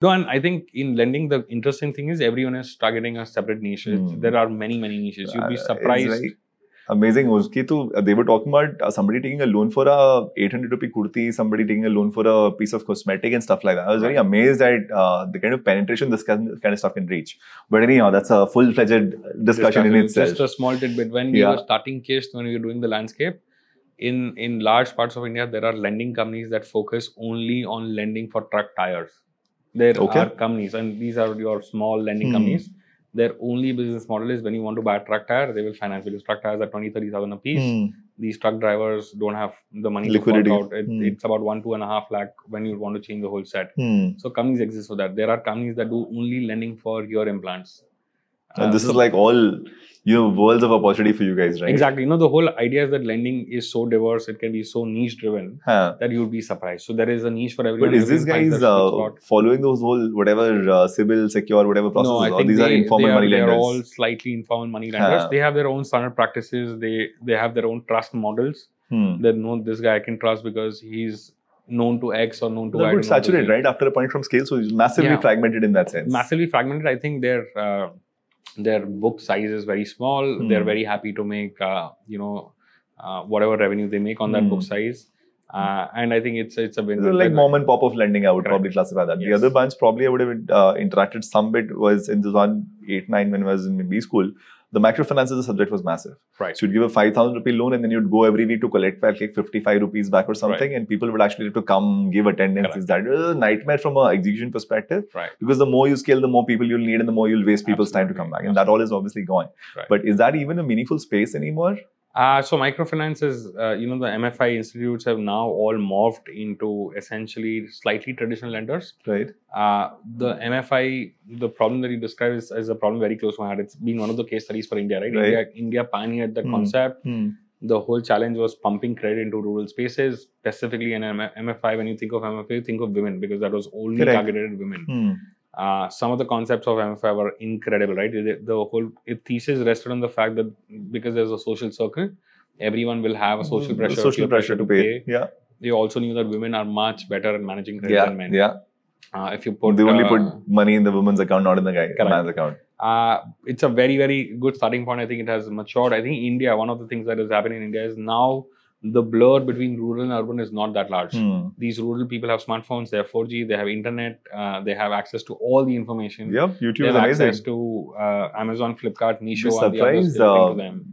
No, and I think in lending, the interesting thing is everyone is targeting a separate niche. Hmm. There are many, many niches. You'd be Uh, surprised. amazing. Uski to, they were talking about uh, somebody taking a loan for a 800 rupee kurti, somebody taking a loan for a piece of cosmetic and stuff like that. I was very amazed at uh, the kind of penetration this kind of stuff can reach. But anyhow, that's a full fledged discussion in itself. Just a small tidbit. When we Yeah. were starting Kissht, when we were doing the landscape, in in large parts of India, there are lending companies that focus only on lending for truck tires. There Okay. are companies, and these are your small lending Hmm. companies. Their only business model is when you want to buy a truck tire, they will finance because truck tires are 20, 30,000 a piece. Hmm. These truck drivers don't have the money Liquidity. to fork out. It, Hmm. It's about one, two and a half lakh when you want to change the whole set. Hmm. So companies exist for that. There are companies that do only lending for your implants. And Uh, this so- is like all, you know, worlds of opportunity for you guys, right? Exactly. You know, the whole idea is that lending is so diverse, it can be so niche driven Huh. that you'd be surprised. So there is a niche for everyone. But is this guys uh, following those whole whatever uh, CIBIL, secure, whatever processes? no, I or think these they, are informal they are, money lenders they are all slightly informal money lenders. Huh. They have their own standard practices. They they have their own trust models. Hmm. They know this guy I can trust because he's known to X or known to They're Y. good saturated, right? After a point from scale, so it's massively Yeah. fragmented in that sense. Massively fragmented. I think their uh, their book size is very small. Hmm. They're very happy to make uh, you know uh, whatever revenue they make on that Hmm. book size. Uh, and I think it's it's a win. They're like mom and pop of lending, I would Correct. probably classify that. The other bunch probably I would have uh, interacted some bit was in 2008 9 when I was in B school. The microfinance as a subject was massive. Right. So you'd give a 5,000 rupee loan and then you'd go every week to collect back like 55 rupees back or something, and people would actually have to come give attendance. Is that a nightmare from a execution perspective? Right. Because the more you scale, the more people you'll need, and the more you'll waste people's time to come back, and that all is obviously gone. Right. But is that even a meaningful space anymore? Uh, so microfinance is, uh, you know, the MFI institutes have now all morphed into essentially slightly traditional lenders. Right. Uh, the MFI, the problem that you describe is, is a problem very close to my heart. It's been one of the case studies for India, right? Right. India, India pioneered that Hmm. concept. Hmm. The whole challenge was pumping credit into rural spaces, specifically in MFI. When you think of MFI, you think of women because that was only Correct. targeted at women. Hmm. Uh, some of the concepts of MFI were incredible, right? The, the whole thesis rested on the fact that because there's a social circle, everyone will have a social Mm, pressure, social peer pressure to pay. Yeah. They also knew that women are much better at managing credit Yeah. than men. Yeah. Uh, if you put, they only uh, put money in the woman's account, not in the guy Correct. man's account. uh, it's a very very good starting point. I think it has matured. I think India, one of the things that has happened in India is now the blur between rural and urban is not that large. Hmm. These rural people have smartphones, they have 4G, they have internet, uh, they have access to all the information. Yep, YouTube They is amazing. access to uh, Amazon, Flipkart, Be and the others uh, to them.